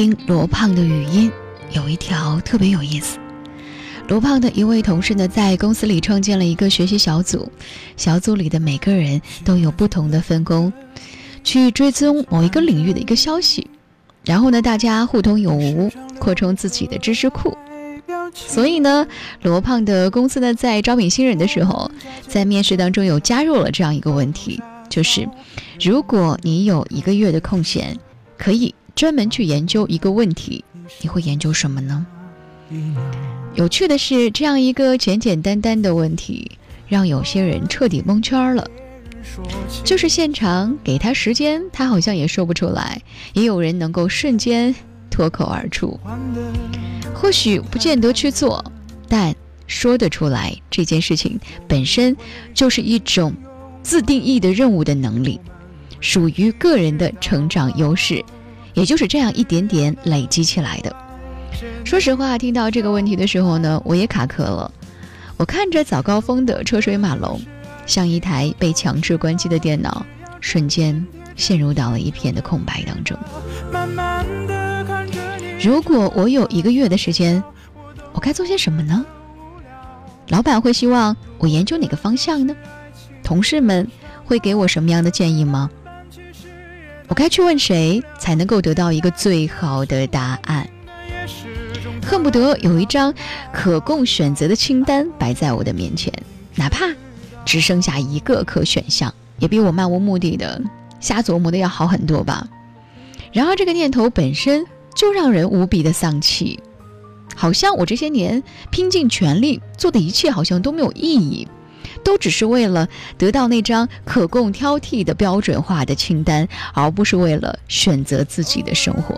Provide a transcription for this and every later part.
听罗胖的语音，有一条特别有意思。罗胖的一位同事呢，在公司里创建了一个学习小组，小组里的每个人都有不同的分工，去追踪某一个领域的一个消息，然后呢，大家互通有无，扩充自己的知识库。所以呢，罗胖的公司呢，在招聘新人的时候，在面试当中有加入了这样一个问题，就是如果你有一个月的空闲，可以专门去研究一个问题，你会研究什么呢？有趣的是，这样一个简简单单的问题，让有些人彻底蒙圈了。就是现场给他时间，他好像也说不出来；也有人能够瞬间脱口而出。或许不见得去做，但说得出来这件事情本身就是一种自定义的任务的能力，属于个人的成长优势，也就是这样一点点累积起来的。说实话，听到这个问题的时候呢，我也卡壳了。我看着早高峰的车水马龙，像一台被强制关机的电脑，瞬间陷入到了一片的空白当中。如果我有一个月的时间，我该做些什么呢？老板会希望我研究哪个方向呢？同事们会给我什么样的建议吗？我该去问谁才能够得到一个最好的答案？恨不得有一张可供选择的清单摆在我的面前，哪怕只剩下一个可选项，也比我漫无目的的瞎琢磨的要好很多吧。然而，这个念头本身就让人无比的丧气，好像我这些年拼尽全力做的一切好像都没有意义，都只是为了得到那张可供挑剔的标准化的清单，而不是为了选择自己的生活。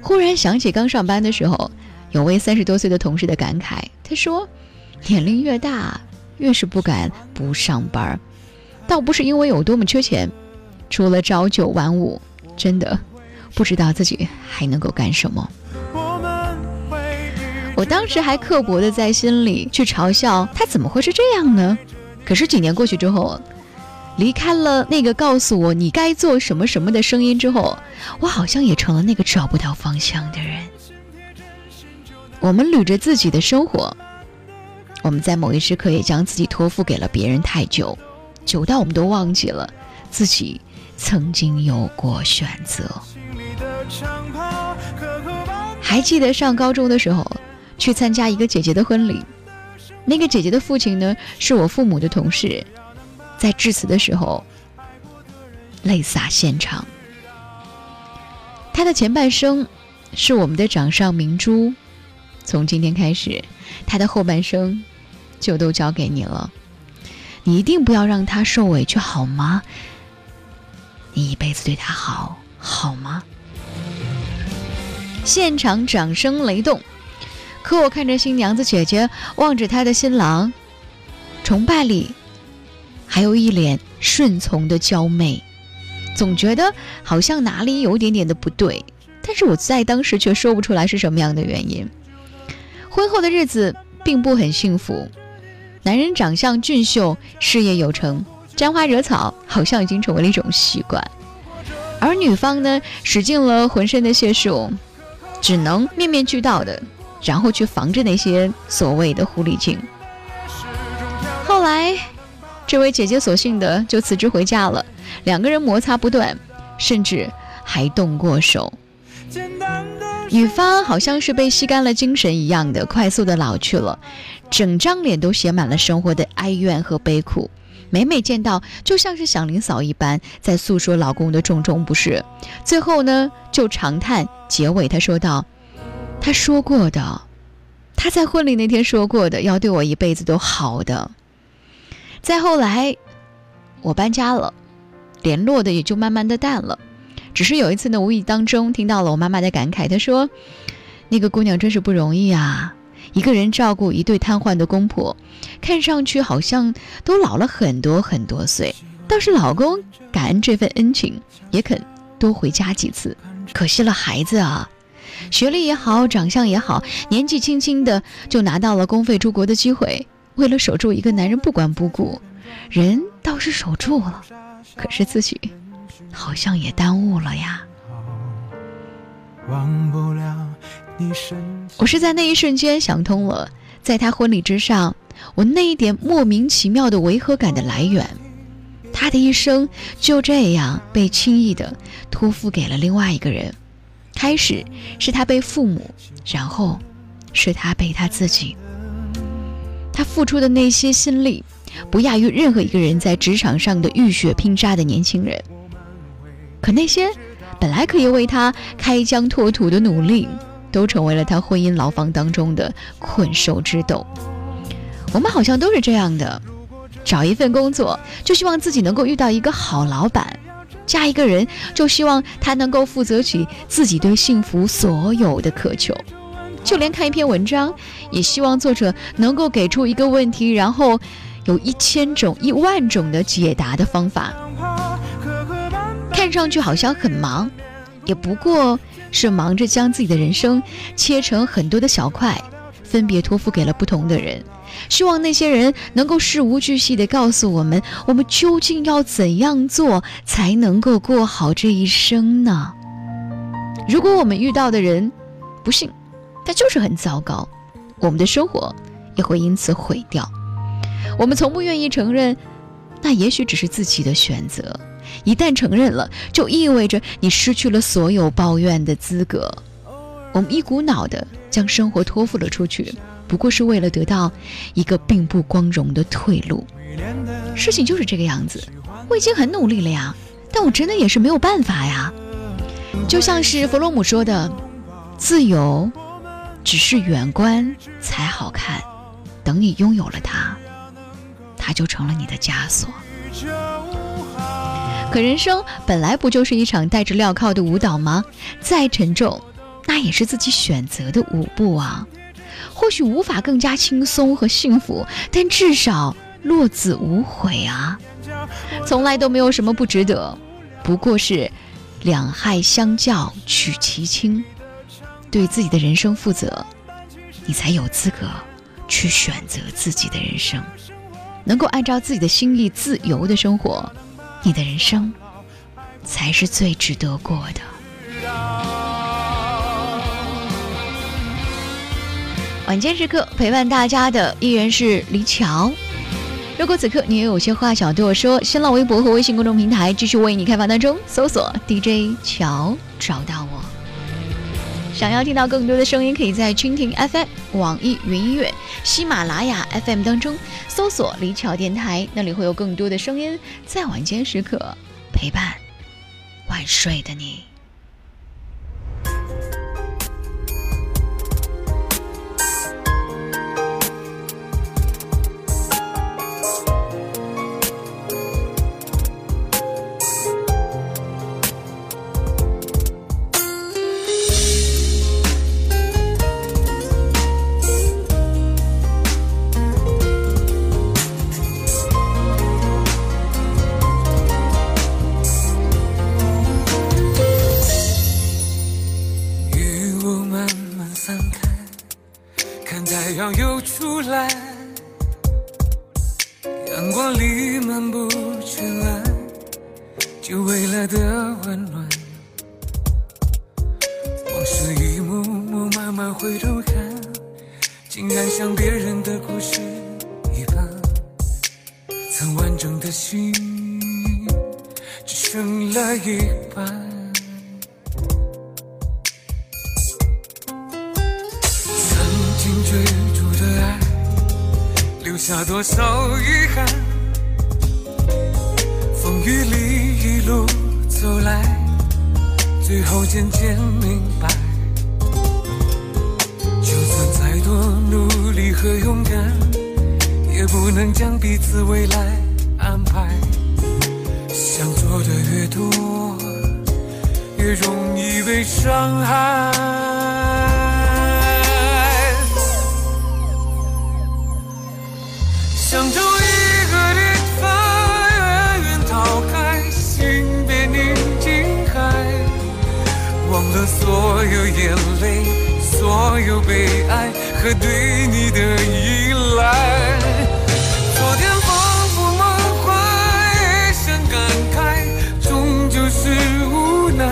忽然想起刚上班的时候，有位三十多岁的同事的感慨。他说：“年龄越大，越是不敢不上班，倒不是因为有多么缺钱，除了朝九晚五，真的不知道自己还能够干什么。”我当时还刻薄的在心里去嘲笑他，怎么会是这样呢？可是几年过去之后。离开了那个告诉我你该做什么什么的声音之后，我好像也成了那个找不到方向的人。我们捋着自己的生活，我们在某一时刻也将自己托付给了别人太久，久到我们都忘记了自己曾经有过选择。还记得上高中的时候，去参加一个姐姐的婚礼，那个姐姐的父亲呢，是我父母的同事。在致辞的时候，泪洒现场。他的前半生是我们的掌上明珠，从今天开始，他的后半生就都交给你了。你一定不要让他受委屈，好吗？你一辈子对他好，好吗？现场掌声雷动，可我看着新娘子姐姐望着她的新郎，崇拜里。还有一脸顺从的娇媚，总觉得好像哪里有点点的不对，但是我在当时却说不出来是什么样的原因。婚后的日子并不很幸福，男人长相俊秀，事业有成，沾花惹草好像已经成为了一种习惯，而女方呢，使尽了浑身的解数，只能面面俱到的，然后去防着那些所谓的狐狸精。后来。这位姐姐索性的就辞职回家了，两个人摩擦不断，甚至还动过手。女方好像是被吸干了精神一样的，快速的老去了，整张脸都写满了生活的哀怨和悲苦。每每见到，就像是祥林嫂一般，在诉说老公的种种不是。最后呢，就长叹结尾，她说道：“他说过的，他在婚礼那天说过的，要对我一辈子都好的。”再后来，我搬家了，联络的也就慢慢的淡了。只是有一次呢，无意当中听到了我妈妈的感慨，她说：“那个姑娘真是不容易啊，一个人照顾一对瘫痪的公婆，看上去好像都老了很多很多岁。倒是老公感恩这份恩情，也肯多回家几次。可惜了孩子啊，学历也好，长相也好，年纪轻轻的就拿到了公费出国的机会。”为了守住一个男人不管不顾，人倒是守住了，可是自己好像也耽误了呀。忘不了你我是在那一瞬间想通了，在他婚礼之上，我那一点莫名其妙的违和感的来源。他的一生就这样被轻易的托付给了另外一个人，开始是他被父母，然后是他被他自己。他付出的那些心力，不亚于任何一个人在职场上的浴血拼杀的年轻人。可那些本来可以为他开疆拓土的努力，都成为了他婚姻牢房当中的困兽之斗。我们好像都是这样的。找一份工作，就希望自己能够遇到一个好老板；嫁一个人，就希望他能够负责起自己对幸福所有的渴求；就连看一篇文章，也希望作者能够给出一个问题，然后有一千种、一万种的解答的方法。看上去好像很忙，也不过是忙着将自己的人生切成很多的小块，分别托付给了不同的人。希望那些人能够事无巨细地告诉我们，我们究竟要怎样做才能够过好这一生呢？如果我们遇到的人不幸，他就是很糟糕，我们的生活也会因此毁掉。我们从不愿意承认，那也许只是自己的选择。一旦承认了，就意味着你失去了所有抱怨的资格。我们一股脑地将生活托付了出去。不过是为了得到一个并不光荣的退路，事情就是这个样子。我已经很努力了呀，但我真的也是没有办法呀。就像是弗洛姆说的：“自由只是远观才好看，等你拥有了它，它就成了你的枷锁。”可人生本来不就是一场戴着镣铐的舞蹈吗？再沉重，那也是自己选择的舞步啊。或许无法更加轻松和幸福，但至少落子无悔啊！从来都没有什么不值得，不过是两害相较取其轻。对自己的人生负责，你才有资格去选择自己的人生。能够按照自己的心意自由的生活，你的人生才是最值得过的。晚间时刻陪伴大家的依然是李巧。如果此刻你也有些话想对我说，新浪微博和微信公众平台继续为你开放当中，搜索 DJ 乔找到我。想要听到更多的声音，可以在蜻蜓 FM、网易云音乐、喜马拉雅 FM 当中搜索李巧电台，那里会有更多的声音在晚间时刻陪伴晚睡的你。散开，看太阳又出来。阳光里漫步尘埃，就未来的温暖。往事一幕幕慢慢回头看，竟然像别人的故事一般。曾完整的心，只剩了一半。下多少遗憾，风雨里一路走来，最后渐渐明白，就算再多努力和勇敢，也不能将彼此未来安排。想做的越多，越容易被伤害。所有眼泪，所有悲哀和对你的依赖。昨天仿佛梦幻，也想感慨，终究是无奈。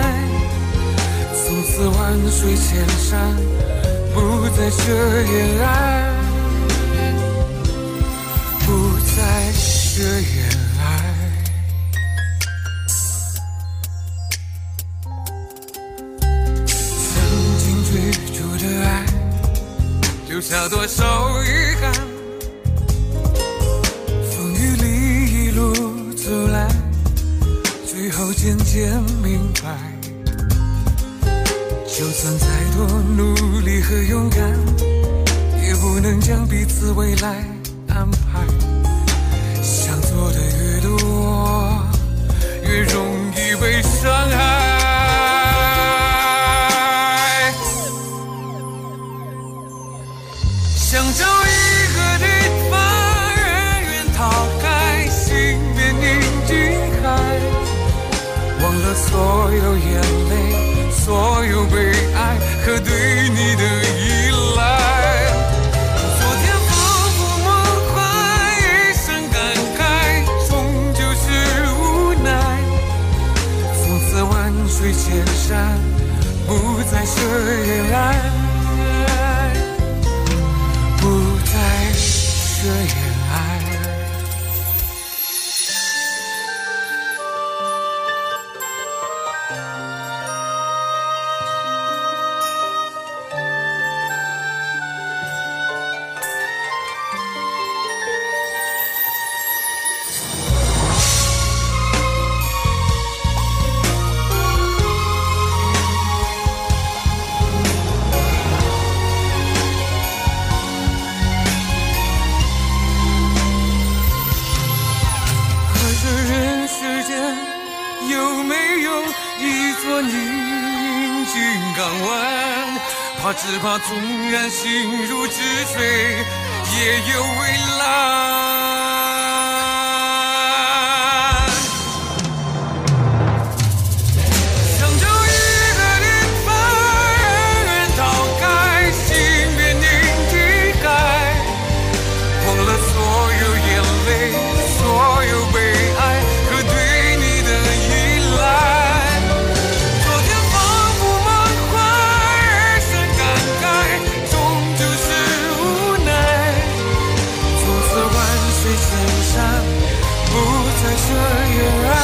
从此万水千山，不再奢言爱，多少遗憾？风雨里一路走来，最后渐渐明白，就算再多努力和勇敢，也不能将彼此未来安排。想做的越多，越容易被伤害。所有眼泪，所有悲哀和对你的依赖。昨天仿佛梦幻，一声感慨，终究是无奈。从此万水千山，不再奢言爱。不再奢言爱。只怕纵然心如止水，也有未来。上，不再奢言